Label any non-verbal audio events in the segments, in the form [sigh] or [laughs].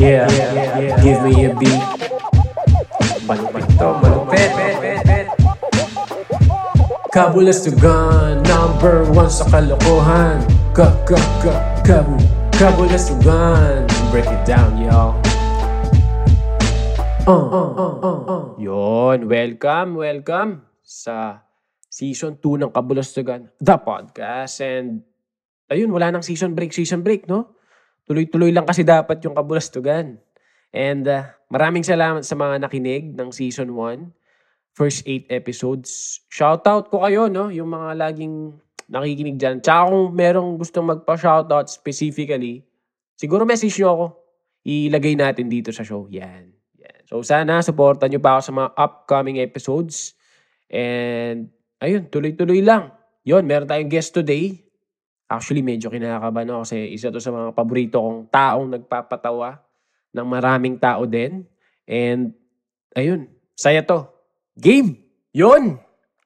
Yeah, give me a beat. Malupit to, malupit. Kabulastugan, number one sa kalokohan. Ka, ka, ka, kabu, kabulastugan. Break it down, y'all. Uh, uh, uh, uh, uh. Yun, welcome, welcome sa season 2 ng Kabulastugan, the podcast. And ayun, wala nang season break, season break, no? Tuloy-tuloy lang kasi dapat yung Kabulastugan. And uh, maraming salamat sa mga nakinig ng season 1. First 8 episodes. Shoutout ko kayo, no? Yung mga laging nakikinig dyan. Tsaka kung merong gustong magpa-shoutout specifically, siguro message nyo ako. Ilagay natin dito sa show. Yan. Yan. So sana supportan nyo pa ako sa mga upcoming episodes. And ayun, tuloy-tuloy lang. Yun, meron tayong guest today. Actually, medyo kinakabahan ako kasi isa to sa mga paborito kong taong nagpapatawa ng maraming tao din. And, ayun, saya to. Game! Yun!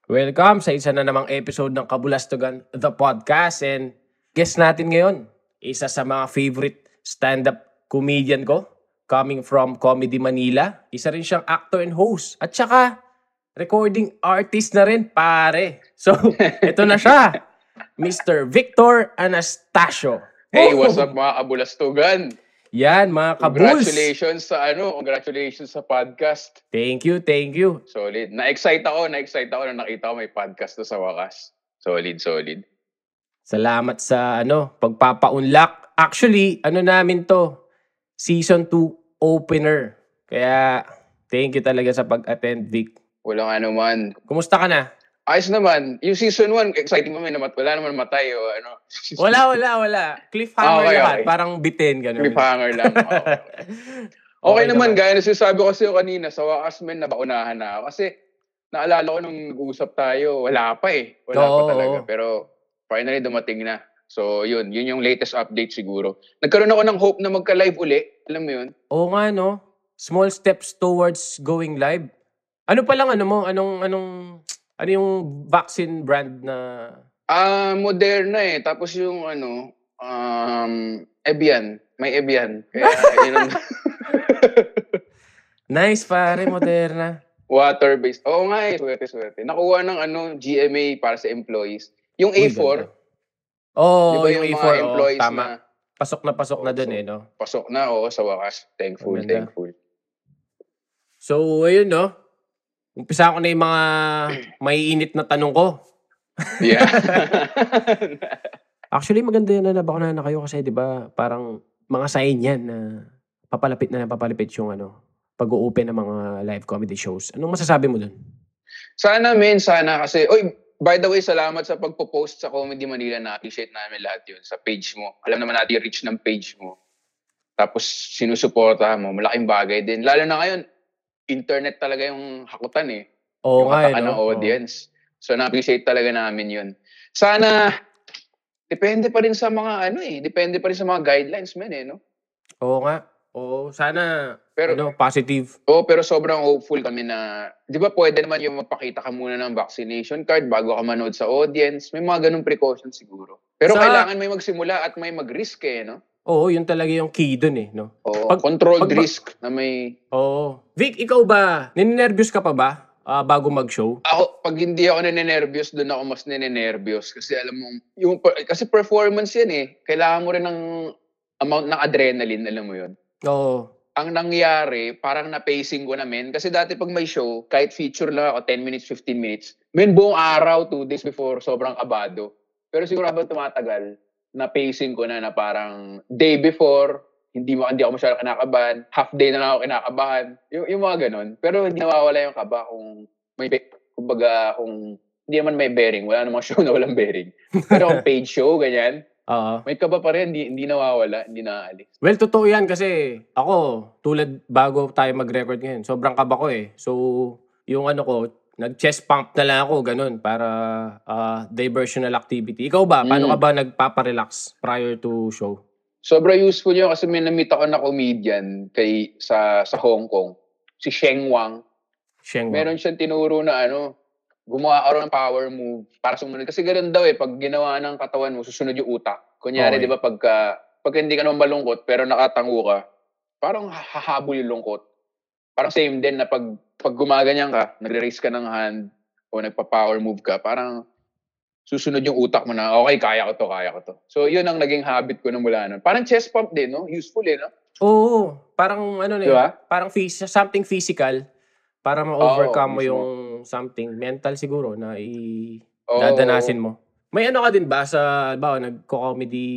Welcome sa isa na namang episode ng Kabulastugan, the podcast. And guest natin ngayon, isa sa mga favorite stand-up comedian ko, coming from Comedy Manila. Isa rin siyang actor and host. At saka, recording artist na rin, pare. So, [laughs] ito na siya. Mr. Victor Anastasio. Hey, Oh! what's up mga kabulastugan? Yan, mga kabuls. Congratulations sa ano, congratulations sa podcast. Thank you, thank you. Solid. Na-excite ako, na-excite ako na nakita ko may podcast to sa wakas. Solid, solid. Salamat sa ano, pagpapaunlak. Actually, ano namin to, season 2 opener. Kaya, thank you talaga sa pag-attend, Vic. Walang ano man. Kumusta ka na? Ayos naman. Yung season 1, exciting naman. Wala naman matay o ano. [laughs] Wala, wala, wala. Cliffhanger Ah, okay, lahat. okay. Parang bitin, gano'n. Cliffhanger lang. [laughs] Okay, okay naman, gaya na sinasabi ko sa'yo kanina, sa wakas men, nabaunahan na ako. Kasi, naalala ko nung nag-uusap tayo, wala pa eh. Wala Oo, pa talaga. oo. Pero, finally, dumating na. So, yun. Yun yung latest update siguro. Nagkaroon ako ng hope na magka-live uli. Alam mo yun? Oo nga, no? Small steps towards going live. Ano pa lang, ano mo? Anong, anong, ano yung vaccine brand na... Ah, Moderna eh. Tapos yung ano, um, Evian. May Evian. Kaya, [laughs] yun ang [laughs] Nice, pare, Moderna. water-based. Oo nga eh. Swerte, swerte. Nakuha ng ano, GMA para sa employees. Yung Uy, A4, ganda. Oo, di ba yung, yung, A4, mga employees tama. na Pasok na pasok na Oo, dun so- eh, no? pasok na, oo, sa wakas. Thankful, Maganda. thankful. So, ayun, no? Umpisa ko na yung mga maiinit na tanong ko. Yeah. [laughs] Actually, maganda yan na nabakuna na kayo kasi, di ba, parang mga sign yan na papalapit na papalapit yung ano, pag-open ng mga live comedy shows. Anong masasabi mo dun? sana, men, sana. Kasi, oy, by the way, salamat sa pagpo-post sa Comedy Manila. Na-appreciate namin lahat yun sa page mo. Alam naman natin yung reach ng page mo. Tapos, sinusuporta mo. Malaking bagay din. Lalo na ngayon, internet talaga yung hakutan eh. Oo yung nga, eh, no? ng audience. So, na-appreciate talaga namin yun. Sana, depende pa rin sa mga ano eh. Depende pa rin sa mga guidelines, men eh, no? Oo. Nga. Oo, sana, Pero, ano, positive. Oo, pero sobrang hopeful kami na, di ba pwede naman yung magpakita ka muna ng vaccination card bago ka manood sa audience. May mga ganung precautions siguro. Pero Sa- kailangan may magsimula at may mag-risk eh, no? Oo, yun talaga yung key dun eh, no? Oo, Pag- controlled pag- risk na may... Oo. Vic, ikaw ba, ninenervyos ka pa ba ah, bago mag-show? Ako, pag hindi ako ninenervyos, doon ako mas ninenervyos. Kasi alam mo, yung, kasi performance yan eh. Kailangan mo rin ng amount ng adrenaline, alam mo yun. Oo. ang nangyari, parang na-pacing ko na, men. Kasi dati pag may show, kahit feature lang ako, 10 minutes, 15 minutes, men, buong araw, 2 days before, sobrang kabado. Pero siguro habang tumatagal, na-pacing ko na na parang day before, hindi mo hindi ako masyadong kinakabahan, half day na lang ako kinakabahan. Yung, yung mga ganun. Pero hindi nawawala yung kaba kung may, kumbaga, kung hindi naman may bearing. Wala namang [laughs] show na walang bearing. Pero kung paid show, ganyan, Oo. may kaba pa rin, hindi, hindi nawawala, hindi naaalis. Well, totoo yan kasi ako, tulad bago tayo mag-record ngayon, sobrang kaba ko eh. So, yung ano ko, nag-chest pump na lang ako, ganun, para ah, diversional activity. Ikaw ba? Paano Mm. ka ba nagpaparelax prior to show? Sobra useful yun kasi may na-meet ako na comedian kay, sa, sa Hong Kong. Si Sheng Wang. Sheng. Meron siyang tinuro na ano, gumawa ka ng power move para sumunod. Kasi ganun daw eh, pag ginawa ng katawan mo, susunod yung utak. Kunyari, Okay. di ba, pagka, pag hindi ka naman malungkot, pero nakatango ka, parang hahabol yung lungkot. Parang same din na pag, pag gumaganyan ka, nagre-raise ka ng hand, o nagpa-power move ka, parang susunod yung utak mo na, okay, kaya ko to, kaya ko to. So, yun ang naging habit ko na mula nun. Parang chest pump din, no? Useful eh, no? Oo. Parang ano na Di yun, ba? parang phys- something physical para ma-overcome mo mismo. yung something mental siguro na i Oo. dadanasin mo. May ano ka din ba sa, ba, nagko-comedy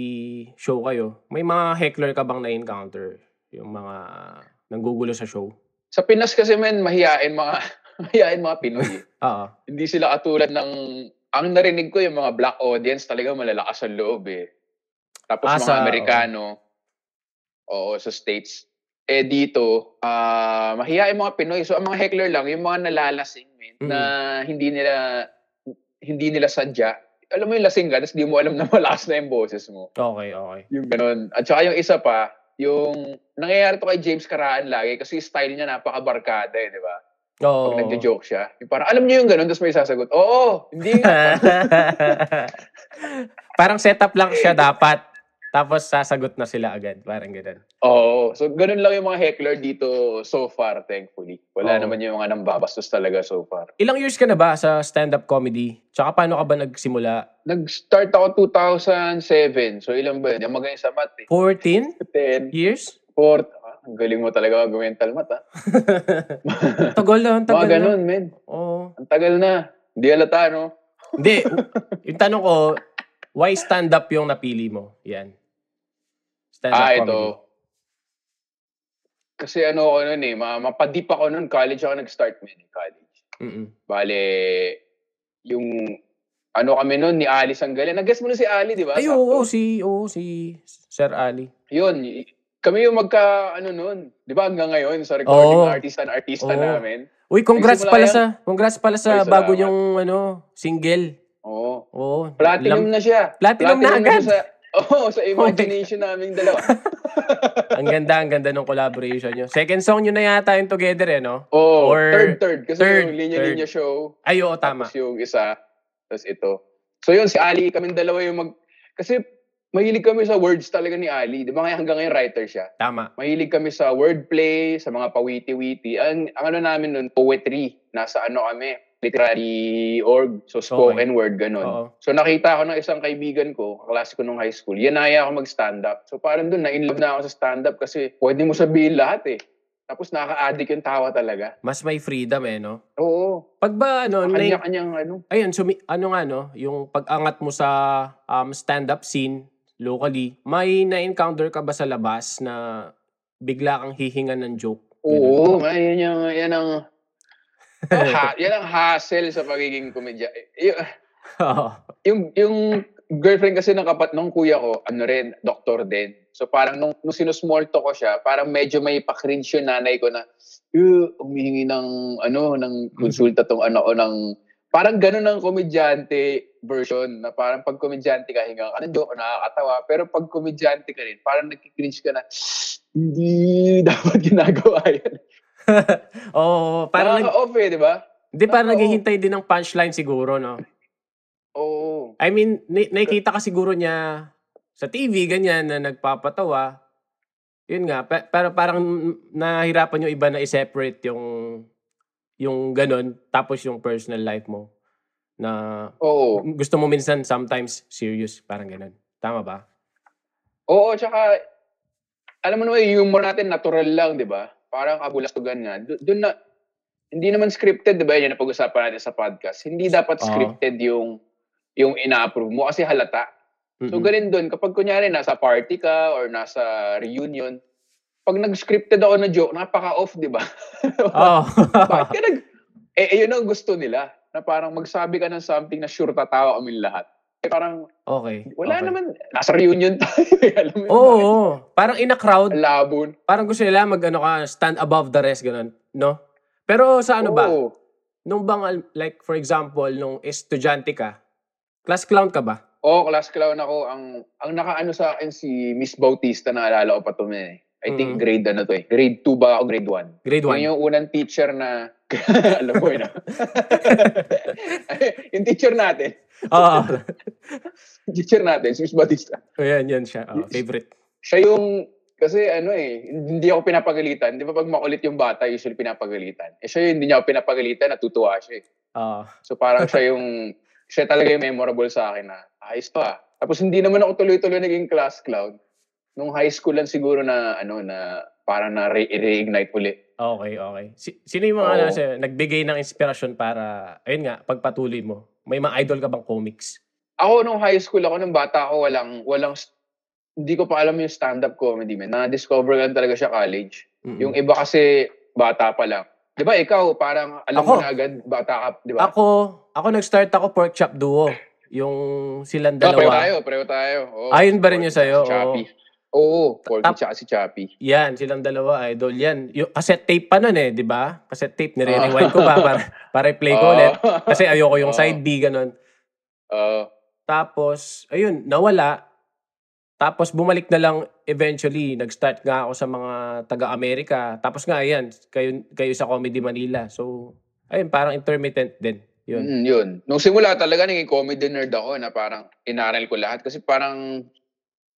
show kayo? May mga heckler ka bang na-encounter? Yung mga nanggugulo sa show? Sa Pinas kasi, men, mahihain mga, [laughs] mahihain mga Pinoy. [laughs] Oo. Hindi sila katulad ng, ang narinig ko yung mga black audience talaga malalakas ang loob eh. Tapos Ah, mga sa- Amerikano, oo, sa States. Eh dito, ah mahihain mga Pinoy. So ang mga heckler lang, yung mga nalalasing, men, Mm. na hindi nila, hindi nila sadya. Alam mo yung lasing ka, tapos di mo alam na malakas na yung boses mo. Okay, okay. Yung ganun. At saka yung isa pa, yung nangyayari to kay James Karaan lagi kasi style niya napakabarkada eh, di ba? Oo. Pag nagjo-joke siya. Yung parang, alam niyo yung ganun, tapos may sasagot, oo, hindi. [laughs] Parang setup lang siya dapat. Tapos sasagot na sila agad. Parang ganun. Oo. So, ganun lang yung mga heckler dito so far, thankfully. Wala Oo. naman yung mga nambabastos talaga so far. Ilang years ka na ba sa stand-up comedy? Tsaka paano ka ba nagsimula? Nag-start ako 2007. So, ilang ba? Yung magaling sa math eh. 14 10, years? 4. Ah, ang galing mo talaga mag-mental math ah. [laughs] Tagal na, ang tagal Mga na. ganun, men. Oo. Ang tagal na. Hindi halata, no? Hindi. yung tanong ko, why stand-up yung napili mo? Yan. Stand-up Ah, comedy. ito. Kasi ano ako nun eh, ma- mapadip ako nun, college ako nag-start, men, eh, college. Mm-mm. Bale, yung ano kami nun, ni Ali Sanggalan. Nag-guess mo na si Ali, di ba? Ay, oo, si, oo, si Sir Ali. Yun, kami yung magka, ano nun, di ba hanggang ngayon, sa recording Oo. artist and artista Oo. namin. Uy, congrats pala yan? sa, congrats pala sa Ay, bago yung, ano, single. Oo. Oo. Platinum Lam- na siya. Platinum na agad. siya sa, [laughs] Oo, sa imagination naming dalawa. [laughs] ang ganda, ang ganda ng collaboration nyo. Second song nyo na yata yung together eh, no? Oo, Or- third, third. Kasi third, yung linya-linya show, Ay, oo, tama. tapos yung isa, tapos ito. So yun, si Ali, kaming dalawa yung mag... Kasi mahilig kami sa words talaga ni Ali. Di ba kaya hanggang ngayon writer siya? Tama. Mahilig kami sa wordplay, sa mga pawiti-witi. Ang, ang ano namin nun, poetry. Nasa ano kami, literary org. So spoken word, ganun. Oo. So nakita ko ng isang kaibigan ko, kaklase ko nung high school, yanaya ako mag-stand-up. So parang doon, na-inlove na ako sa stand-up kasi pwede mo sabihin lahat eh. Tapos nakaka-addict yung tawa talaga. Mas may freedom eh, no? Oo. Pag ba, ano, may, Kanya-kanyang ano. ayun, sumi, ano nga, no? Yung pag-angat mo sa um, stand-up scene locally, may na-encounter ka ba sa labas na bigla kang hihingan ng joke? Oo, nga, yan yung, yan ang, oh, ha, [laughs] yan ang hassle sa pagiging komedya. Y- Oo. yung, yung girlfriend kasi ng kapat ng kuya ko, ano rin, doktor din. So parang nung, nung sinusmall talk ko siya, parang medyo may pa-cringe yung nanay ko na, "Eh, humihingi ng, ano, ng konsulta tong ano ko ng, parang ganun ang komedyante version, na parang pag komedyante ka, hinga ka ng joke, nakakatawa. Pero pag komedyante ka rin, parang nagkikringe ka na, hindi [laughs] dapat ginagawa yan. [laughs] Oo, parang, nag, Nakaka-off eh, di ba? di parang naghihintay din ng punchline siguro, no? Oo. I mean, ni- nakikita ka siguro niya sa TV, ganyan, na nagpapatawa. Yun nga, pe- pero parang nahirapan yung iba na i-separate yung yung ganun, tapos yung personal life mo na Oo. gusto mo minsan sometimes serious, parang ganun. Tama ba? Oo, tsaka, alam mo naman, yung humor natin natural lang, di ba? Parang kabulastugan nga. Do- Doon na, hindi naman scripted, di ba? Yan ang pag-usapan natin sa podcast. Hindi dapat Oo. scripted yung yung ina-approve mo kasi halata. So, Mm-mm. ganun doon. Kapag kunyari, nasa party ka or nasa reunion, pag nag-scripted ako na joke, napaka-off, di ba? [laughs] Oo. Bakit ka nag... Eh, eh, yun ang gusto nila. Na parang magsabi ka ng something na sure tatawa kami lahat. Eh, parang, okay. wala okay. naman, nasa reunion [laughs] tayo. eh. Alam mo Oo, oo. parang in a crowd, Labon. parang gusto nila mag ano ka, stand above the rest, ganun. No? Pero sa ano ba? Oo. Nung bang, like, for example, nung estudyante ka, class clown ka ba? Oo, class clown ako. Ang ang nakaano sa akin si Miss Bautista, naalala ko pa to eh. I think Mhm. grade ano to eh. Grade 2 ba o grade 1? Grade 1? Yun yung unang teacher na, [laughs] alam mo yun ah. [laughs] yung teacher natin, Oo. [laughs] teacher natin, si Miss Bautista. Ayan, yan siya. Oo, favorite. Siya yung, Kasi ano eh, hindi ako pinapagalitan. Di ba pag makulit yung bata, usually pinapagalitan. Eh siya hindi niya ako pinapagalitan, natutuwa siya eh. Oo. So parang siya yung, [laughs] siya talaga yung memorable sa akin na, ayos pa. Tapos hindi naman ako tuloy-tuloy naging class clown. Nung high school lang siguro na, ano, na parang na re- reignite ulit. Okay, okay. Si- sino yung mga ano, sa'yo, nagbigay ng inspirasyon para, ayun nga, pagpatuloy mo? May mga idol ka bang comics? Ako nung high school ako, nung bata ako, walang, walang, hindi ko pa alam yung stand-up comedy, man. Na-discover lang talaga siya college. Mm-mm. Yung iba kasi, bata pa lang. Di ba ikaw, parang alam Ako? mo na agad, bata ka, di ba? Ako, ako nag-start ako pork chop duo. Yung silang Oh, pareho dalawa. tayo, pareho tayo. Oo. Ayun ba rin Porky sa'yo? Si Chappy. Oo, Porky Tap- tsaka si Chappy. Yan, silang dalawa, idol. Yan. Yung cassette tape pa nun eh, di ba? Cassette tape, nire-rewind ko pa para, para i-play ko ulit. [laughs] Kasi ayoko yung side B, ganun. Oo. Tapos, ayun, nawala. Tapos bumalik na lang eventually. Nag-start nga ako sa mga taga-Amerika. Tapos nga, ayan, kayo, kayo sa Comedy Manila. So, ayun, parang intermittent din. Yun. Mm, yun. Nung simula talaga, naging comedy nerd ako na parang inaral ko lahat. Kasi parang,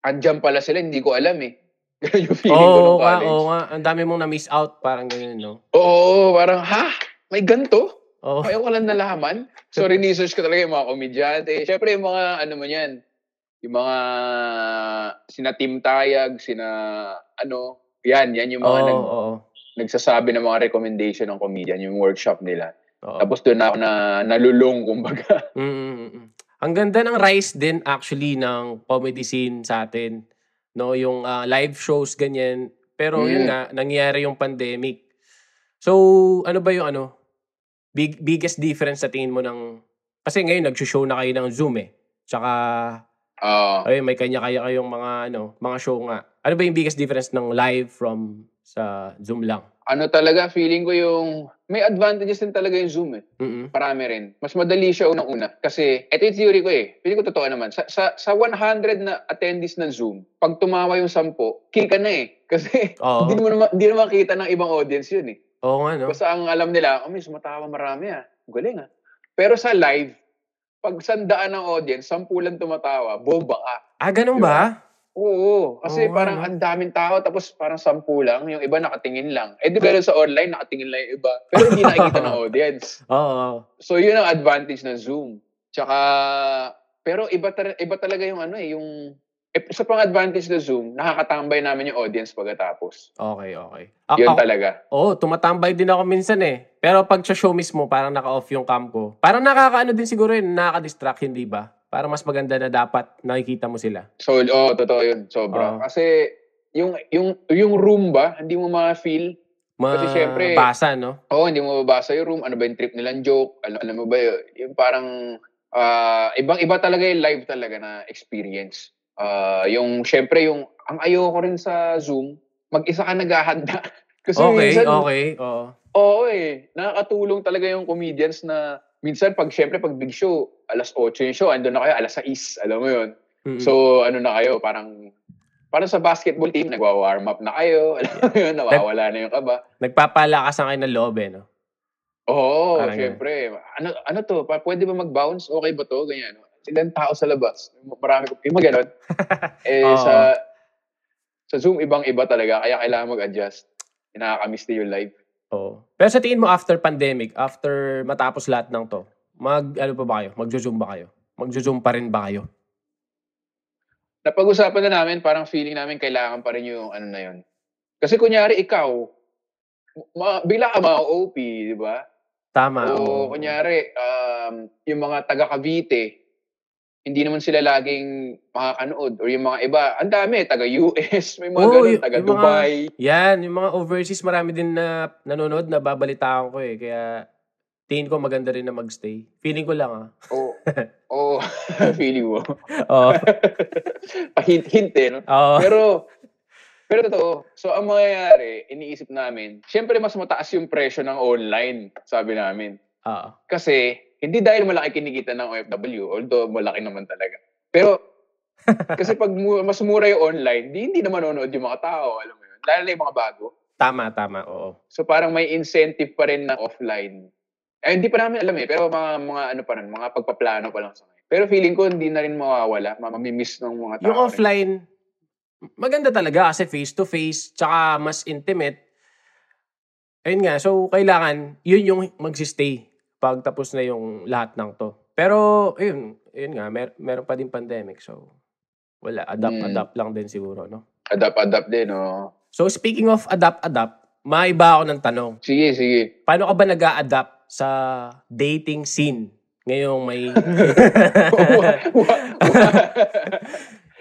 andyan pala sila, hindi ko alam eh. [laughs] Ganun yung feeling ko Oo nung college. oo nga. Ang dami mong na-miss out. Parang ganyan, no? Oo, parang, ha? May ganto? Oo. Ayaw ko lang nalaman. So, [laughs] research ko talaga yung mga komedyante. Siyempre, yung mga, ano man yan, yung mga, sina Tim Tayag, sina, ano, yan, yan yung mga Oo, nag, oo. nagsasabi ng mga recommendation ng comedian, yung workshop nila. oo. Tapos doon ako na nalulung, kumbaga. Mm, mm, mm, mm. Ang ganda ng rise din actually ng comedy scene sa atin. No, yung ah, live shows ganyan. Pero yun Mm. nga, nangyari yung pandemic. So, ano ba yung ano? Big, biggest difference sa tingin mo ng... Kasi ngayon, nag-show na kayo ng Zoom eh. Tsaka, Oo. ayun, may kanya-kaya kayong mga, ano, mga show nga. Ano ba yung biggest difference ng live from sa Zoom lang? Ano talaga, feeling ko yung, may advantages din talaga yung Zoom eh. Mm-mm. Marami rin. Mas madali siya unang-una. Kasi, ito yung theory ko eh. Feeling ko totoo naman. Sa, sa, sa 100 na attendees ng Zoom, pag tumawa yung 10, kill ka na eh. [laughs] Kasi, hindi mo naman, hindi naman kita ng ibang audience yun eh. Oo nga, no? Basta ang alam nila, oh, may sumatawa marami ah. Galing ah. Pero sa live, pag sandaan ng audience, sampu lang tumatawa, bomba ka. Ah, ganun Di ba? Oo. Kasi Oo parang ang daming tao, tapos parang sampu lang, yung iba nakatingin lang. Eh di ba sa online, nakatingin lang yung iba. Pero hindi nakikita ng [laughs] audience. Oo. So yun ang advantage ng Zoom. Tsaka, pero iba, tar- iba talaga yung ano eh, yung, eh, sa pang advantage ng Zoom, nakakatambay namin yung audience pagkatapos. Okay, okay. A- Yun ako- talaga. Oo, tumatambay din ako minsan eh. Pero pag sa show mismo, parang naka-off yung cam ko. Parang nakakaano din siguro yun, nakaka-distract, hindi ba? Parang mas maganda na dapat nakikita mo sila. So, oh, totoo yun. Oo. Sobra. Kasi, yung, yung, yung room ba, hindi mo ma-feel. Kasi syempre- Mabasa, no? Oo, hindi mo mabasa yung room. Ano ba yung trip nilang joke? Alam, alam mo ba yun? Yung parang, ah, ibang-iba talaga yung live talaga na experience. Ah, yung, syempre, yung, ang ayoko rin sa Zoom, mag-isa ka naghahanda. [laughs] Kasi Okay, minsan, okay. Oo. Oo eh. Nakakatulong talaga yung comedians na minsan pag syempre pag big show, alas 8 yung show, andun na kayo alas 6, alam mo yun. Mm-mm. So ano na kayo, parang parang sa basketball team, nagwa-warm up na kayo, [laughs] alam mo yun, nawawala na yung kaba. Nagpapalakas ang kayo ng loob eh, no? Oo, Parang syempre. Ano ano to? Pa, pwede ba mag-bounce? Okay ba to? Ganyan. Silang tao sa labas. Marami ko. Yung mga ganon. [laughs] eh, Oo. sa, sa Zoom, ibang-iba talaga. Kaya kailangan mag-adjust. Nakakamiss din yung live. Oo. Pero sa tingin mo after pandemic, after matapos lahat ng to, mag, ano pa ba kayo? Magjo-zoom ba kayo? Magjo-zoom pa rin ba kayo? napag-usapan na namin, parang feeling namin kailangan pa rin yung ano na yun. Kasi kunyari ikaw, ma- bigla ka ma-OP, di ba? Tama. o oo. kunyari, um, yung mga taga Cavite, hindi naman sila laging makakanood. Or yung mga iba, ang dami, taga US, [laughs] may mga Oo, ganun, taga mga- Dubai. Yan, yung mga overseas, marami din na nanonood na babalitaan ko eh. Kaya tingin ko maganda rin na magstay. Feeling ko lang ah. Oo. [laughs] Oo. [laughs] feeling mo. Oo. Hint-hint eh, no? Oo. Pero, pero totoo. So, ang mangyayari, iniisip namin, syempre mas mataas yung presyo ng online, sabi namin. Oo. Kasi, hindi dahil malaki kinikita ng OFW, although malaki naman talaga. Pero, [laughs] kasi pag mu- mas mura yung online, di, hindi na manonood yung mga tao, alam mo yun. Lalo na yung mga bago. Tama, tama. Oo. So, parang may incentive pa rin na offline. Eh, hindi pa namin alam eh, pero mga, mga ano pa rin, mga pagpaplano pa lang sa ngayon. Pero feeling ko, hindi na rin mawawala. Mamimiss ng mga tao. Yung rin. offline, maganda talaga kasi face-to-face, tsaka mas intimate. Ayun nga, so kailangan, yun yung magsistay pag tapos na yung lahat ng to. Pero, ayun, ayun nga, mer meron pa din pandemic. So, wala, adapt-adapt Mm. lang din siguro, no? Adapt-adapt din, oh. So, speaking of adapt-adapt, may iba ako ng tanong. Sige, sige. Paano ka ba nag adapt sa dating scene? Ngayong may... [laughs]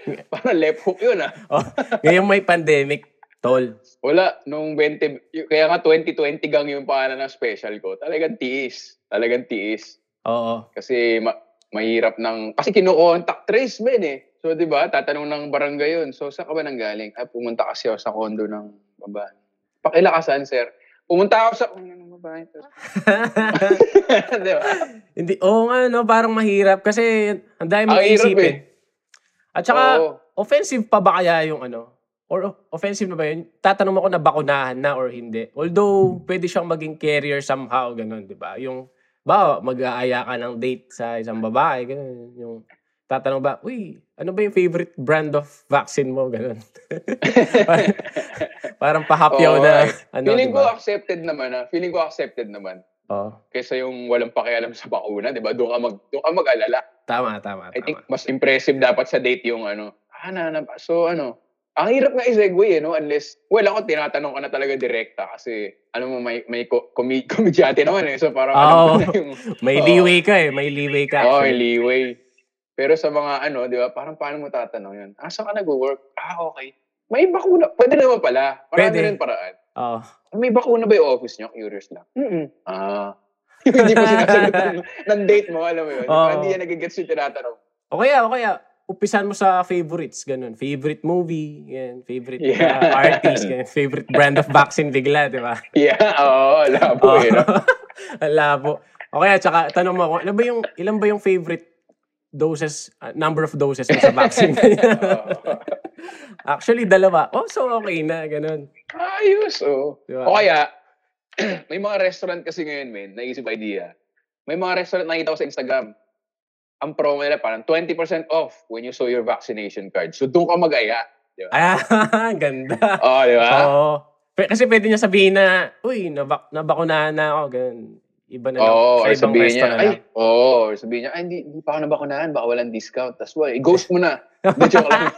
[laughs] Parang left hook yun, ah. oh, ngayong may pandemic, tol. Wala, nung 20, y- kaya nga 2020 gang yung pangalan ng special ko. Talagang tiis. Talagang tiis. Oo. Kasi ma- mahirap ng, kasi kino-contact trace men eh. So, di ba, tatanong ng barangay yun. So, saan ka ba nanggaling? Ay, pumunta kasi ako sa kondo ng babae. Pakilakasan, sir. Pumunta ako sa kondo ng babae. [laughs] di ba? Hindi, oo nga, no? Parang mahirap kasi ang dami mong isipin. eh. At saka, Oo. offensive pa ba kaya yung ano? Or offensive na ba yun? Tatanong mo kung nabakunahan na or hindi. Although, pwede siyang maging carrier somehow, ganun, di ba? Yung, ba, mag-aaya ka ng date sa isang babae, ganun. Yung, tatanong ba, uy, ano ba yung favorite brand of vaccine mo? Ganun. [laughs] parang, parang pahapyaw Oo, na, ay. ano, Feeling di ko accepted naman ah. Feeling ko accepted naman. Oo. Kaysa yung walang pakialam sa bakuna, di ba? Doon ka, mag, doon ka mag-alala. Tama, tama, I think tama. mas impressive dapat sa date yung ano, ah, na, na, so ano, ang hirap nga i-segue eh, no? Unless, well, ako tinatanong ka na talaga direkta kasi, ano mo, may, may ko, komi, [laughs] komedyante naman eh. So parang, alam Oo. ko na yung, [laughs] May Oo. leeway ka eh. May leeway ka. oh, may leeway. Pero sa mga ano, di ba, parang paano mo tatanong yun? Ah, saan ka nag-work? Ah, okay. May bakuna. Pwede naman pala. Marami Pwede. rin paraan. Oo. May bakuna ba yung office niyo? Curious lang. Mm Ah. [laughs] Hindi mo sinasagot ng, date mo, alam mo yun. Oo. Hindi yan nagigets yung tinatanong. O kaya, o kaya, upisan mo sa favorites, ganun. Favorite movie, yan. Favorite Yeah. uh, artist, ganun. Favorite brand of vaccine bigla, di ba? Yeah, oo, labo Oo. eh. No? [laughs] Labo. O kaya, tsaka, tanong mo ako, ano ba yung, ilan ba yung favorite doses, uh, number of doses mo sa vaccine? [laughs] Actually, dalawa. Oh, so okay na, ganun. Ayos, oh. Di ba? O kaya, [clears throat] may mga restaurant kasi ngayon, men, naisip idea. May mga restaurant nakita ko sa Instagram. Ang promo nila parang 20% off when you show your vaccination card. So, doon ka mag-aya. Ah, [laughs] ganda. Oo, di ba? Oo. Kasi pwede niya sabihin na, uy, nabak nabakunahan na ako, ganun. Iba na lang. Oo, sa ibang sabihin niya, na ay, oo, or sabihin niya, ay, hindi, hindi pa ako nabakunahan, baka walang discount. Tapos, well, i-ghost mo na. [laughs] Hindi, joke lang.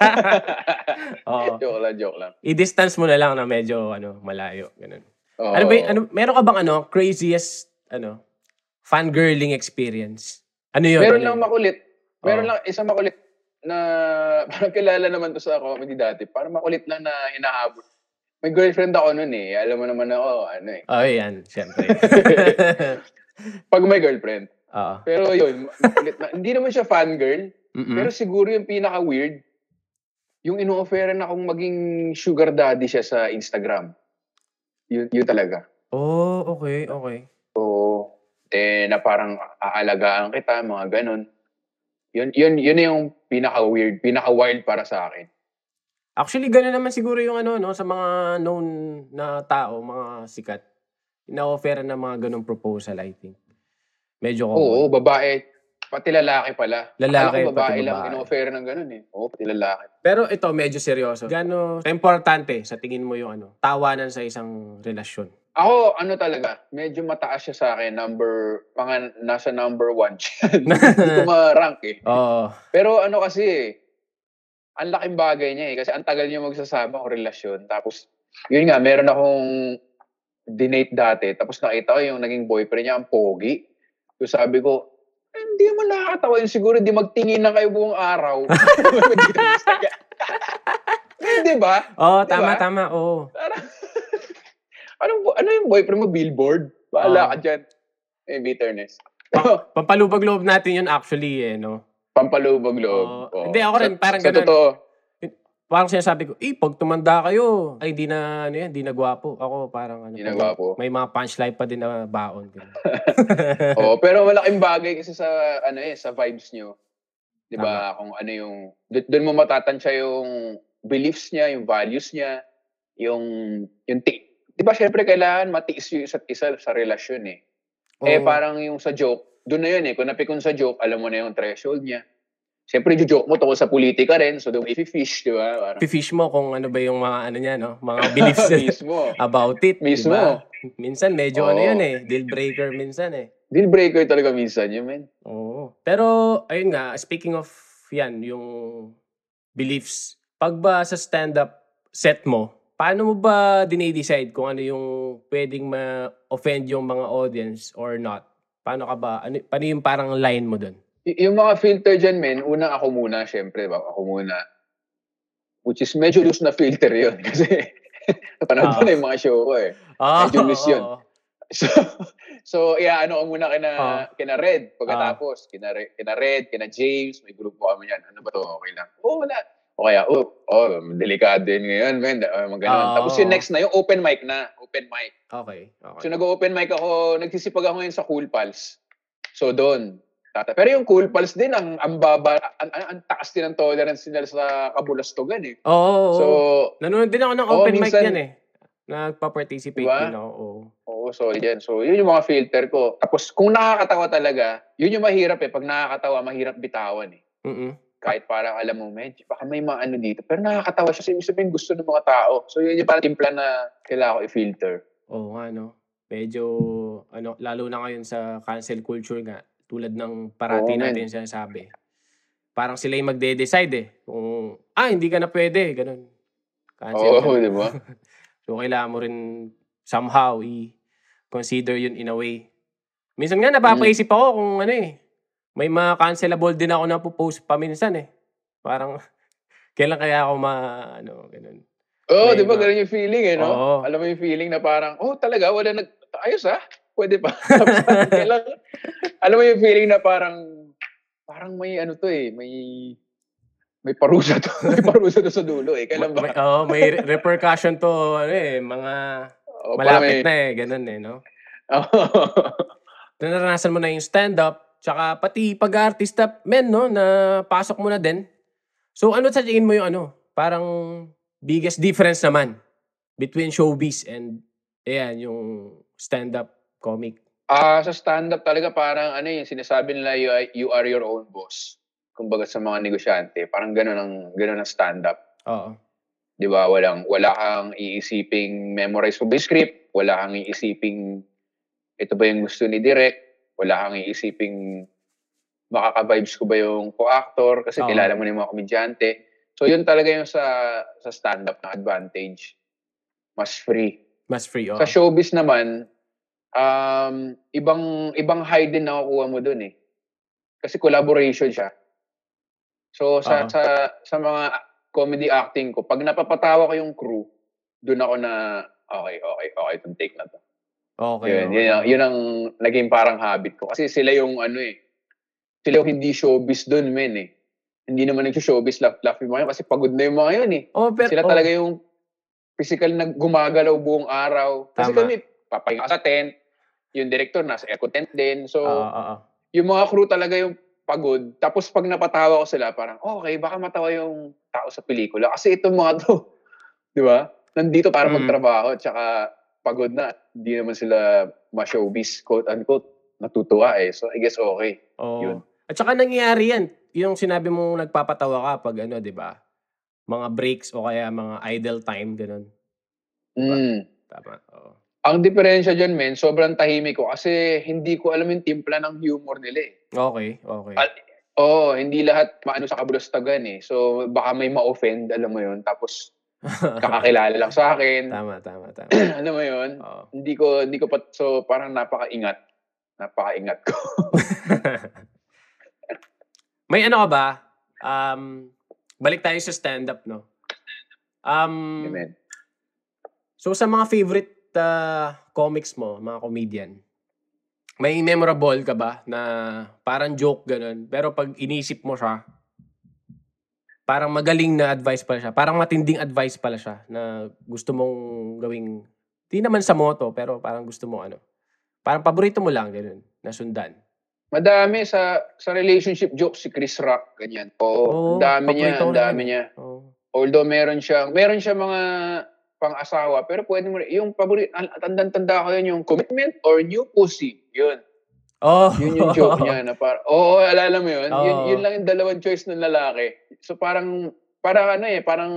[laughs] Oo. joke lang, joke lang. I-distance mo na lang na medyo ano, malayo. Ganun. Oo. Ano ba ano, meron ka bang ano, craziest, ano, fangirling experience? Ano yun? Meron ano lang yun? makulit. Meron Oo. lang, isang makulit na, [laughs] parang kilala naman to sa comedy dati. Parang makulit lang na hinahabol. May girlfriend ako noon eh. Alam mo naman ako, ano eh. Oh, yan, syempre. [laughs] Pag may girlfriend. Oo. Pero yun, makulit na. Hindi naman siya fangirl. Mm-mm. Pero siguro yung pinaka-weird, yung ino-offeran akong maging sugar daddy siya sa Instagram. Yun, yun talaga. Oh, okay, okay. Eh, na parang aalagaan kita, mga ganun. Yun, yun, yun yung pinaka-weird, pinaka-wild para sa akin. Actually, gano'n naman siguro yung ano, no, sa mga known na tao, mga sikat. Ina-offer ng mga ganong proposal, I think. Medyo common. Oo, babae. Pati lalaki pala. Lalaki, Akala ko babae pati lang babae. in-offer ng ganun eh. Oo, pati lalaki. Pero ito, medyo seryoso. Gano importante sa tingin mo yung ano, tawanan sa isang relasyon? Ako, ano talaga, medyo mataas siya sa akin. Number, mga nasa number one siya. [laughs] Hindi ko ma-rank eh. Oo. Pero ano kasi eh, ang laking bagay niya eh. Kasi ang tagal niya magsasama o relasyon. Tapos, yun nga, meron akong dinate dati. Tapos nakita ko yung naging boyfriend niya, ang pogi. So sabi ko, eh, hindi mo nakakatawa yun. Siguro di magtingin na kayo buong araw. [laughs] Hindi ba? Oo, Di tama, ba? tama. Oo. Parang, ano, ano yung boyfriend mo? Billboard? Bahala Oo. ka dyan. Eh, bitterness. Pa- pampalubag loob natin yun actually eh, no? Pampalubog loob. Oo. Oo. Hindi, ako rin, Sa- parang sa ganun. totoo. Parang sinasabi ko, eh, pag tumanda kayo, ay, hindi na, ano yan, hindi na gwapo. Ako, parang, ano, na gwapo. may mga punchline pa din na baon. [laughs] Oo, pero malaking bagay kasi sa ano eh, sa vibes nyo. 'Di ba? Kung ano yung doon mo matatansya yung beliefs niya, yung values niya, yung yung ti 'di ba syempre kailangan matiis yung isa't isa sa relasyon eh. Eh Oo. parang yung sa joke, doon na yun eh. Kung napikon sa joke, alam mo na yung threshold niya. Siyempre, joke mo tungkol sa politika rin. So, doon i-fish, di ba? Parang, Pifish mo kung ano ba yung mga ano niya, no? Mga beliefs [laughs] mismo. about it. Mismo. Diba? Minsan medyo ano Oo. yun eh. Deal breaker minsan eh. Deal breaker talaga minsan yun, men. Oo. Pero, ayun nga, speaking of yan, yung beliefs, pag ba sa stand-up set mo, paano mo ba dinidecide kung ano yung pwedeng ma-offend yung mga audience or not? Paano ka ba, ano, paano yung parang line mo dun? Y- yung mga filter dyan, men, una ako muna, syempre, ba? Ako muna. Which is medyo loose na filter yun. [laughs] Kasi, napanood ko Ah. na yung mga show ko eh. Ah, Medyo loose yun. [laughs] So, so yeah, ano ko muna kina, Ah. kina Red pagkatapos. Kina, Re- kina Red, kina James, may grupo kami yan. Ano ba to? Okay lang. Oo, wala. O kaya, oh, oh, delikado yun ngayon, men. Uh, maganon. Tapos yung next na, yung open mic na. Open mic. Okay, okay. So nag-open mic ako, nagsisipag ako ngayon sa Cool Pals. So doon. Tata. Pero yung Cool Pals din, ang, ang baba, ang, ang, ang taas din ng tolerance nila sa kabulastugan eh. Oo, oo, oo. So, Nanonood din ako ng open mic minsan- yan eh. Nagpa-participate Diba? din ako. oo. oo, so yan. So yun yung mga filter ko. Tapos kung nakakatawa talaga, yun yung mahirap eh. Pag nakakatawa, mahirap bitawan eh. Mm-mm. Kahit parang alam mo, medyo baka may mga ano dito. Pero nakakatawa siya. Ibig sabihin gusto ng mga tao. So yun yung parang timpla na kailangan ko i-filter. Oo nga, no? Medyo, ano, lalo na ngayon sa cancel culture nga, tulad ng parati Oo, man. natin sinasabi. Parang sila yung magde-decide eh. Kung, ah, hindi ka na pwede, ganun. Cancel Oo, na. di ba? [laughs] So, kailangan mo rin somehow i-consider yun in a way. Minsan nga, napapaisip ako kung ano eh. May mga cancelable din ako na post paminsan eh. Parang, [laughs] kailan kaya ako ma, ano, ganun. Oo, May di ba? Ganun yung feeling eh, no? Oo. Alam mo yung feeling na parang, oh, talaga, wala nag... Ayos ah, pwede [laughs] pa. Kailan- alam mo yung feeling na parang, parang may ano to eh, may may parusa to. [laughs] may parusa to sa dulo eh. Kailan May, ba? oo, may re- repercussion to, ano eh, mga parang malapit may- na eh, ganun eh, no? Oo. Naranasan mo na yung stand-up, tsaka pati pag-artista, men, no, na pasok mo na din. So, ano sa tingin mo yung ano, parang biggest difference naman between showbiz and, ayan, yung stand-up comic? Ah, sa stand-up talaga parang ano yung sinasabi nila you, are- you are your own boss. Kumbaga sa mga negosyante, parang gano'n ang gano'n ang stand-up. Oo. 'Di ba? Walang wala kang iisiping memorize mo ba script, wala kang iisiping ito ba yung gusto ni direct, wala kang iisiping makaka-vibes ko ba yung co-actor kasi Oo. kilala mo na yung mga komedyante. So yun talaga yung sa sa stand-up na advantage. Mas free. Mas free, oo. Sa showbiz naman, um, ibang ibang high din nakukuha mo dun eh. Kasi collaboration siya. So sa Oo. sa sa mga comedy acting ko, pag napapatawa ko yung crew, dun ako na okay, okay, okay, itong take na to. Okay. yun, okay. yun, ang, yun ang naging parang habit ko. Kasi sila yung ano eh, sila yung hindi showbiz dun, men eh. Hindi naman nag-showbiz laugh-laugh yung mga yun kasi pagod na yung mga yun eh. Oh, pero, Sila oh, talaga yung physical na gumagalaw buong araw. Kasi Tama. kami, papahinga sa tent, yung director nasa eco tent din. So, Oo, oo, oo. yung mga crew talaga yung pagod. Tapos pag napatawa ko sila, parang, okay, baka matawa yung tao sa pelikula. Kasi itong mga to, [laughs] di ba? Nandito para Mm. magtrabaho, tsaka pagod na. Hindi naman sila ma-showbiz, quote-unquote, natutuwa eh. So, I guess okay. Oo. Yun. At saka nangyayari yan. Yung sinabi mo nagpapatawa ka pag ano, di ba? Mga breaks o kaya mga idle time, ganun. Mm. Tama. Oo. Ang diferensya dyan, men, sobrang tahimik ko kasi hindi ko alam yung timpla ng humor nila eh. Okay, okay. Al- Oo, hindi lahat maano sa kabulastagan eh. So, baka may ma-offend, alam mo yun. Tapos, [laughs] kakakilala lang sa akin. tama, tama, tama. [clears throat] alam mo yun? Oo. Hindi ko, hindi ko pa, so parang napakaingat. Napakaingat ko. [laughs] May ano ka ba? Um, balik tayo sa stand-up, no? Um, Amen. So sa mga favorite uh, comics mo, mga comedian, may memorable ka ba na parang joke ganun, pero pag inisip mo siya, parang magaling na advice pala siya, parang matinding advice pala siya na gusto mong gawing, di naman sa moto, pero parang gusto mo ano, parang paborito mo lang ganun, na sundan. Madami sa sa relationship jokes si Chris Rock, ganyan. Oo, Oo, ang dami niya, ang dami niya. Oh. Although meron siyang, meron siya mga pang-asawa, pero pwede mo yung paborito, tandang-tanda ko yun, yung commitment or new pussy. Yun. Oh. Yun yung joke niya na parang, oo, alala mo yun? Oo. Yun, yun lang yung dalawang choice ng lalaki. So parang, parang ano eh, parang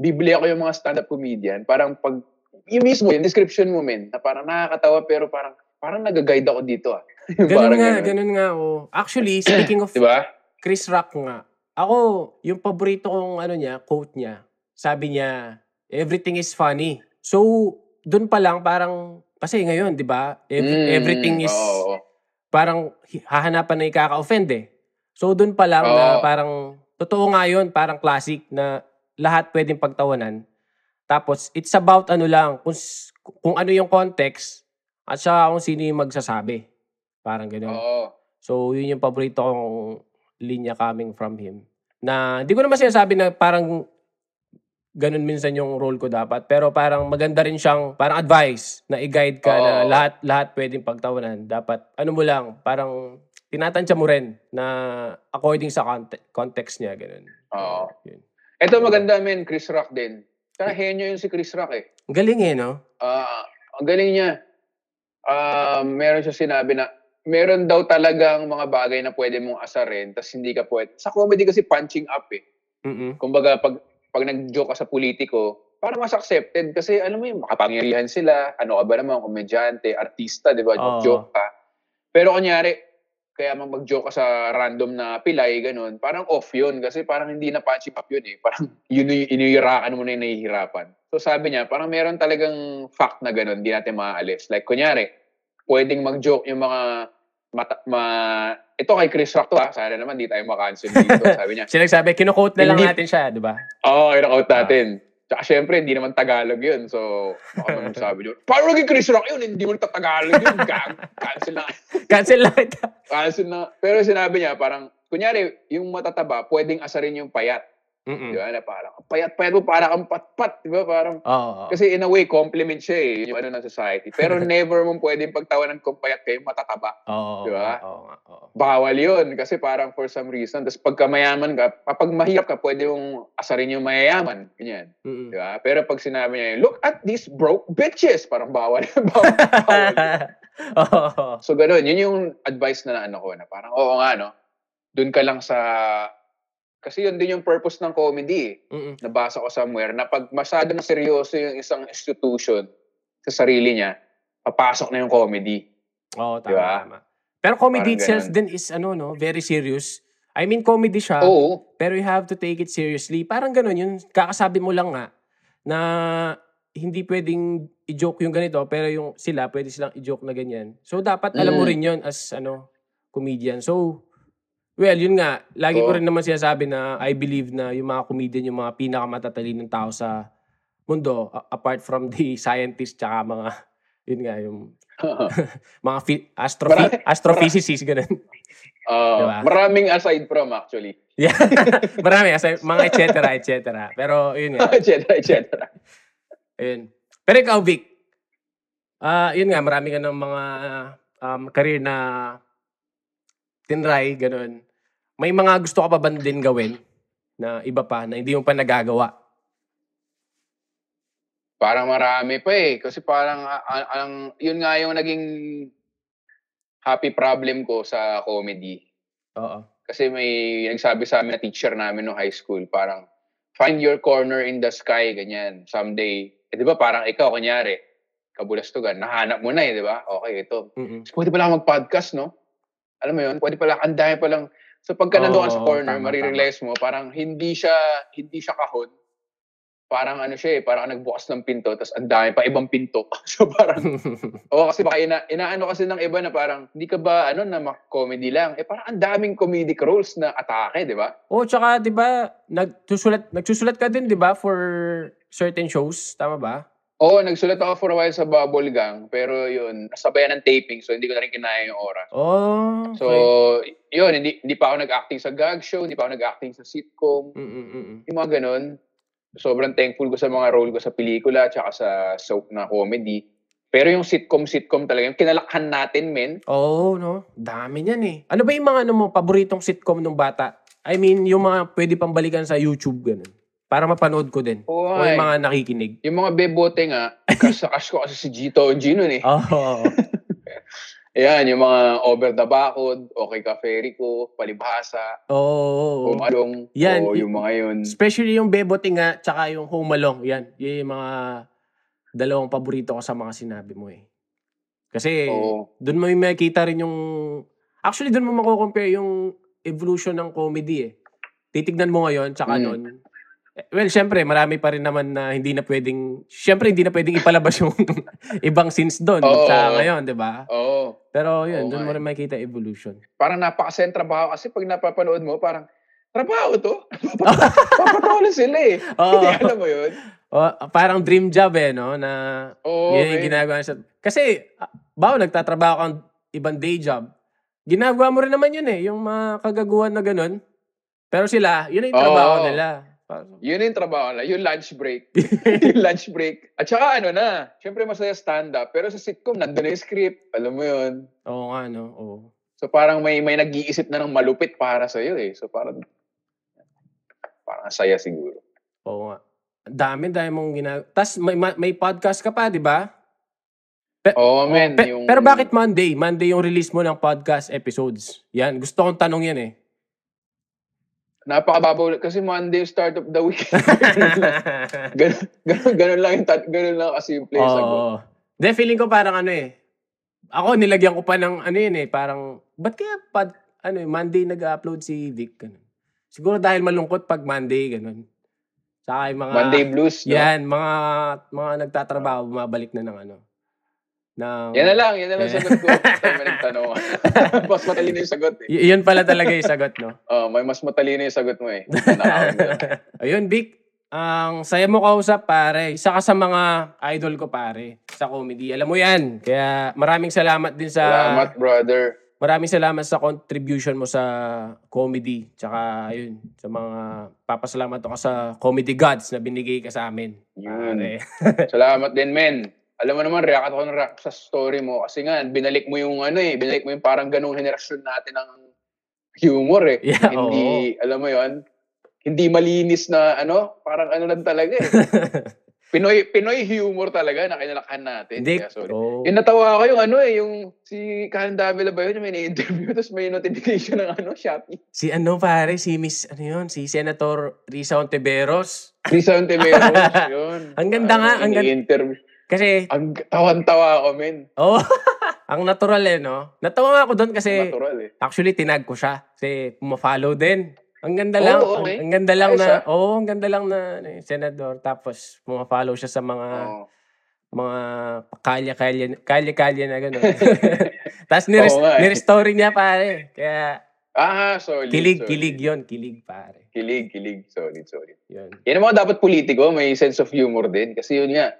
biblia ko yung mga stand-up comedian. Parang pag, yung mismo, yung description mo, men, na parang nakakatawa pero parang, parang nag-guide ako dito ah. [laughs] Ganun parang nga, ganun. ganun nga. Oh. Actually, speaking of [clears throat] Diba? Chris Rock nga, ako, yung paborito kong ano niya, quote niya, sabi niya, everything is funny. So, dun pa lang parang, kasi ngayon, di ba, ev- Mm, everything is, oo. parang hahanapan na ikaka-offend eh. So, dun pa lang na Oo. parang, totoo nga yun, parang classic na lahat pwedeng pagtawanan. Tapos, it's about ano lang, kung, kung ano yung context, at saka kung sino yung magsasabi. Parang gano'n. Oo. So, yun yung paborito kong linya coming from him. Na, di ko naman sinasabi na parang ganun minsan yung role ko dapat. Pero parang maganda rin siyang, parang advice na i-guide ka na Oo. lahat, lahat pwedeng pagtawanan. Dapat, ano mo lang, parang tinatansya mo rin na according sa conte- context niya, ganun. Oo. Yun. Ito maganda, men, Chris Rock din. Tsaka henyo yun si Chris Rock eh. Ang galing eh, no? Ah, ang galing niya. Ah, meron siya sinabi na meron daw talagang mga bagay na pwede mong asarin tas hindi ka pwede. Sa comedy kasi punching up eh. Mm-mm. Kumbaga pag pag nag-joke ka sa politiko, para mas accepted kasi alam mo yung makapangyarihan sila, ano ka ba naman, komedyante, artista, di ba? Oo. Joke ka. Pero kunyari, kaya mang mag-joke ka sa random na pilay, ganun, parang off yun kasi parang hindi na punching up yun eh. Parang [laughs] yun yung inihirakan mo na yung nahihirapan. So sabi niya, parang meron talagang fact na ganun, hindi natin maaalis. Like kunyari, pwedeng mag-joke yung mga mata, ma, ito kay Chris Rock to ha, sana naman di tayo makancel dito, [laughs] sabi niya. Siya nagsabi, kinukote na lang Hindi- natin siya, di ba? Oo, oh, in-out natin. Tsaka syempre, hindi naman Tagalog yun. So, baka [laughs] man sabi nyo, paano naging Chris Rock yun? Hindi mo Tagalog yun. [laughs] Cancel na. Cancel kita. Cancel na. Pero sinabi niya, parang, kunyari, yung matataba, pwedeng asarin yung payat. Mm-mm. Di ba? Na parang, payat-payat mo, para kang patpat. Di ba? Parang, Oo. kasi in a way, compliment siya eh, yung ano ng society. Pero [laughs] never mo pwedeng pagtawanan kung payat kayo matataba. Oo. Di ba? Oo nga. Oo. Bawal yun kasi parang for some reason. Tapos pagka mayaman ka, kapag mahirap ka, pwede mong asarin yung mayayaman. Ganyan. Di ba? Pero pag sinabi niya, look at these broke bitches, parang bawal. [laughs] bawal, bawal. [laughs] Oo. So, ganun. Yun yung advice na ano ko na parang, oo nga, no? Doon ka lang sa... Kasi yun din yung purpose ng comedy eh. Mm-mm. Nabasa ko somewhere na pag masyadong seryoso yung isang institution sa sarili niya, papasok na yung comedy. Oo, tama, Di ba? tama. Pero comedy Parang itself ganun. din is ano no, very serious. I mean, comedy siya, Oo. pero you have to take it seriously. Parang ganun yun, kakasabi mo lang nga na hindi pwedeng i-joke yung ganito, pero yung sila, pwede silang i-joke na ganyan. So, dapat alam mo Mm. rin yun as ano, comedian. So, well, yun nga, lagi ko Oo. rin naman sinasabi na I believe na yung mga comedian, yung mga pinakamatatalinong tao sa mundo, apart from the [laughs] scientists, tsaka mga, yun nga, yung [laughs] mga phi- astrophy- Marami- astrophysicists, ganun. Oo. Diba? Maraming aside from actually. yeah. [laughs] Marami, as mga et cetera, et cetera. Pero, yun nga. et cetera, et cetera. Ayun. Pero ikaw, Vic, ah yun nga, marami ka ng mga um, career na tinry, ganun. May mga gusto ka pa ba din gawin na iba pa, na hindi mo pa nagagawa? Parang marami pa eh. Kasi parang, ang, yun nga yung naging happy problem ko sa comedy. Oo. Kasi may nagsabi sa amin na teacher namin no high school, parang, find your corner in the sky, ganyan. Someday, eh, di ba parang ikaw, kunyari, kabulastugan, nahanap mo na eh, di ba? Okay, ito. Mm-mm. So, pwede pala mag-podcast, no? Alam mo yun? Pwede pala, ang dami palang, so pagka nandun ka sa Oo, corner, tama, marirealize mo, parang hindi siya, hindi siya kahon. Parang ano siya eh, parang nagbukas ng pinto, tapos ang dami pa ibang pinto. [laughs] so parang, [laughs] Oo, kasi baka ina, inaano kasi ng iba na parang, hindi ka ba, ano, na comedy lang. Eh, parang ang daming comedic roles na atake, di ba? oh, tsaka 'di ba, nagsusulat nagsusulat ka din 'di ba for certain shows, tama ba? Oo, nagsulat ako for a while sa Bubble Gang, pero yun, nasabayan ng taping, so hindi ko na rin kinaya yung oras. Oh. So, okay. yun, hindi, hindi pa ako nag-acting sa gag show, hindi pa ako nag-acting sa sitcom, Mm-mm-mm. yung mga ganun. Sobrang thankful ko sa mga role ko sa pelikula, tsaka sa soap na comedy. Pero yung sitcom-sitcom talaga, yung kinalakhan natin, men, Oo, no? Dami niyan eh. Ano ba yung mga ano mo, paboritong sitcom nung bata? I mean, yung mga pwede pang balikan sa YouTube, ganun. Para mapanood ko din. Oo, o yung mga nakikinig. yung mga bebote nga, kas sa kas ko kasi si Gito Gino eh. Oo. [laughs] Ayan, yung mga over the bakod, okay ka ferry ko, palibhasa, oo, oo. humalong, Yan, o y- yung mga yun. Especially yung Beboting nga, tsaka yung Home Along. Yan. Yung mga dalawang paborito ko sa mga sinabi mo eh. Kasi Oo. doon mo yung makikita rin yung... Actually, doon mo mako-compare yung evolution ng comedy eh. Titignan mo ngayon, tsaka Mm. noon. Eh, Well, syempre, marami pa rin naman na hindi na pwedeng... Syempre, hindi na pwedeng ipalabas [laughs] yung ibang scenes doon Oo. sa ngayon, di ba? Oo. Pero yun, Oo doon mo eh. rin makikita evolution. Parang napakasayang trabaho kasi pag napapanood mo, parang, trabaho to? [laughs] Papatawa lang sila eh. [laughs] Oo. Hindi, alam mo yun? Oh, parang dream job eh, no? Na Oo, Yun yung ginagawa sa... Kasi, ah, bawa nagtatrabaho kang ibang day job, ginagawa mo rin naman yun eh, yung mga kagaguhan na ganun. Pero sila, yun na yung trabaho Oo. nila. Parang- Yun yung trabaho nila, yung lunch break. [laughs] yung lunch break. At saka ano na, syempre masaya stand-up, pero sa sitcom, nandun na yung script. Alam mo yun. Oo nga, no? Oo. So parang may may nag-iisip na ng malupit para sa iyo eh. So parang parang ang saya siguro. Oo nga. Dami, dami mong ginagawa. Tapos may, ma- may podcast ka pa, di ba? Pe- Oo, men, pe- yung Pero bakit Monday? Monday yung release mo ng podcast episodes. Yan, gusto kong tanong yan eh. Napakababaw kasi Monday start of the week. [laughs] ganun, ganun, ganun lang yung tat, ganun lang kasimple yung sagot. Oo. De, feeling ko parang ano eh. Ako, nilagyan ko pa ng ano yun eh. Parang, ba't kaya pad, ano eh, Monday nag-upload si Vic? Ganun. Siguro dahil malungkot pag Monday, ganun. Saka yung mga... Monday blues, no? Yan, mga mga nagtatrabaho, bumabalik na ng ano. Ng, Yan na lang, yan na lang sagot ko. [laughs] Mo nagtanong. [laughs] mas matalino yung sagot eh. Y- yun pala talaga yung sagot, no? [laughs] Oh, may mas matalino yung sagot mo eh. Ayun, Vic. Ang saya mo kausap, pare. Isa ka sa mga idol ko, pare. Sa comedy. Alam mo yan. Kaya maraming salamat din sa... Salamat, brother. Maraming salamat sa contribution mo sa comedy. Tsaka, ayun, sa mga papasalamat ako sa comedy gods na binigay ka sa amin. Yun. Pare. Salamat din, men. Alam mo naman, react ako ng react sa story mo. Kasi nga, binalik mo yung ano eh, binalik mo yung parang ganung henerasyon natin ng humor eh. Yeah, hindi, alam mo yon hindi malinis na ano, parang ano lang talaga eh. [laughs] Pinoy Pinoy humor talaga na kinalakhan natin. Hindi. Kaya sorry. Oh. Yung natawa ko yung ano eh, yung si Karen Davila ba yun, may na-interview, tapos may notification ng ano, Shopee. Si ano, pare, si Miss, ano yun, si Senator Risa Ontiveros. Risa Ontiveros, [laughs] yun. Ang ganda nga, ang ganda. interview Kasi, Ang tawan-tawa ako, men. oh, [laughs] ang natural eh, no? Natawa nga ako doon kasi, Natural eh. actually, tinag ko siya. Kasi, pumafollow din. Ang ganda lang. Oo, okay. ang, ang ganda lang Ayos, na, ah. oo, ang ganda lang na, ano, eh, senador. Tapos, pumafollow siya sa mga, Oo. mga kalya-kalya, kalya-kalya na gano'n. [laughs] [laughs] Tapos, Oo nga eh. nirestory niya, pare. Kaya, Ah, solid. kilig, solid. kilig yon kilig, pare. Kilig, kilig. Solid, solid. Yun. Yan ang mga dapat politiko, may sense of humor din. Kasi yun nga,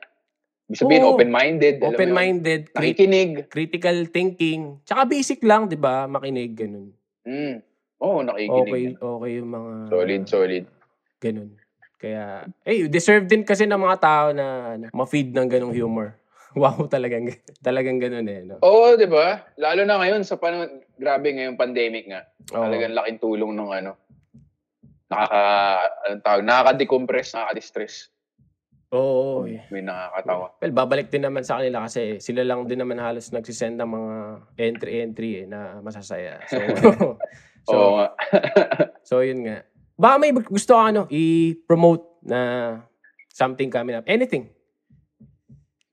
ibig sabihin, Oo. open-minded. alam mo yun. Open-minded, crit- Nakikinig. critical thinking. Tsaka basic lang, di ba? Makinig, ganun. Mm. Oo, oh, nakikinig. Okay, okay yung mga... Solid, solid. Ganun. Kaya, eh, deserve din kasi ng mga tao na ano, ma-feed ng ganung humor. [laughs] Wow, talagang, talagang ganun eh. No? Oo, di ba? Lalo na ngayon, sa panahon, grabe ngayong pandemic nga. Oo. Talagang laking tulong ng ano. Nakaka, anong tawag, nakaka-decompress, nakaka-distress. Oo. eh. May nakakatawa. Well, babalik din naman sa kanila kasi sila lang din naman halos nagsisend ng mga entry-entry eh, na masasaya. So, [laughs] [laughs] so, Oo nga. [laughs] so yun nga. Baka may gusto ka ano, i-promote na something coming up. Anything.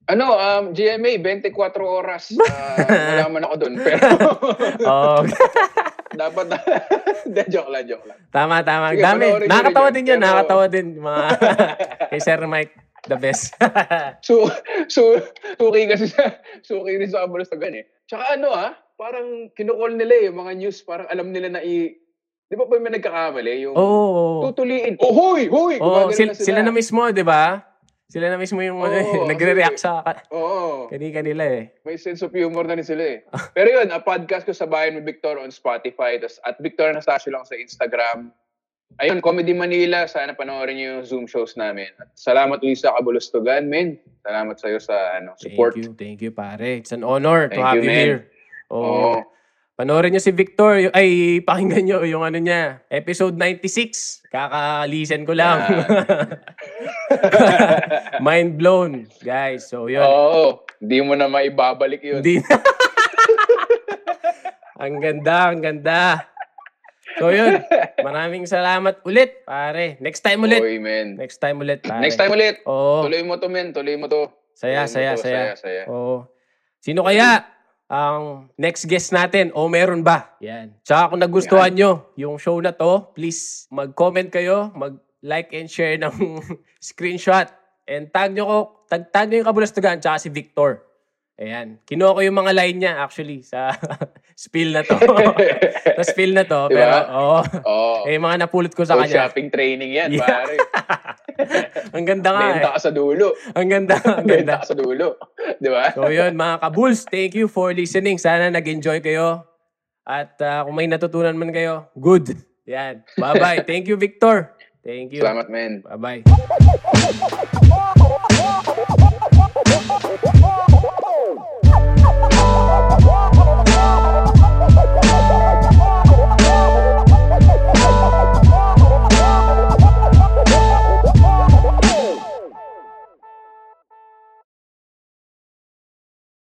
Ano, um, GMA, 24 oras. Uh, wala man ako dun. Pero, Oh, dapat, de, joke lang, joke lang. tama, tama. Sige, Dami. Nakakatawa din. Pero- Nakakatawa din. Mga kay Sir Mike, the best. [laughs] So, so, suki kasi sa, suki rin sa kabulustagan eh. Tsaka ano ah, parang kinukol nila eh, yung mga news, parang alam nila na i... Di ba pa may nagkakamali? Yung Oo. tutuliin. Oh, hoy! Hoy! Oh, sila, na sila na mismo, di ba? Sila na mismo yung ano, [laughs] Oo, nagre-react sa Oo. kanila eh. May sense of humor na rin sila eh. Pero yun, a podcast ko sa Bayan with Victor on Spotify. Tas, at Victor Anastasio lang sa Instagram. Ayun, Comedy Manila. Sana panoorin niyo yung Zoom shows namin. At salamat ulit sa Kabulustugan, men. Salamat sa'yo sa ano, support. Thank you, thank you pare. It's an honor to Thank have you, you, man. here. Oh. Oo. Panoorin niyo si Victor, ay pakinggan niyo yung ano niya, episode 96. Kakalisan ko lang. [laughs] Mind blown, guys. So yun. Oo. Hindi mo na maibabalik yun. Hindi [laughs] Ang ganda, ang ganda. So yun, maraming salamat ulit, pare. Next time ulit. Oy, men. Next time ulit, pare. Next time ulit. Oo. Tuloy mo to, men. Tuloy mo to. Saya, Tuloy saya, to. saya. saya, saya. Oo. Sino kaya ang next guest natin o meron ba? Yan. Tsaka kung nagustuhan nyo yung show na to, please mag-comment kayo, mag-like and share ng [laughs] screenshot. And tag nyo ko, tag, tag nyo yung kabulastugan tsaka si Victor. Ayan. Kinuha ko yung mga line niya actually sa [laughs] spill na to. [laughs] sa spill na to. Di Pero, oo. Oo. Eh, mga napulot ko sa So, kanya. shopping training yan, Yeah. pare. [laughs] Ang ganda nga Benta eh. ka sa dulo. Ang ganda, ang [laughs] ganda. Benta ka sa dulo. Di ba? So yun, mga kabuls, thank you for listening. Sana nag-enjoy kayo. At ah, kung may natutunan man kayo, good. Yan. Bye-bye. Thank you, Victor. Thank you. Salamat, men. Bye-bye.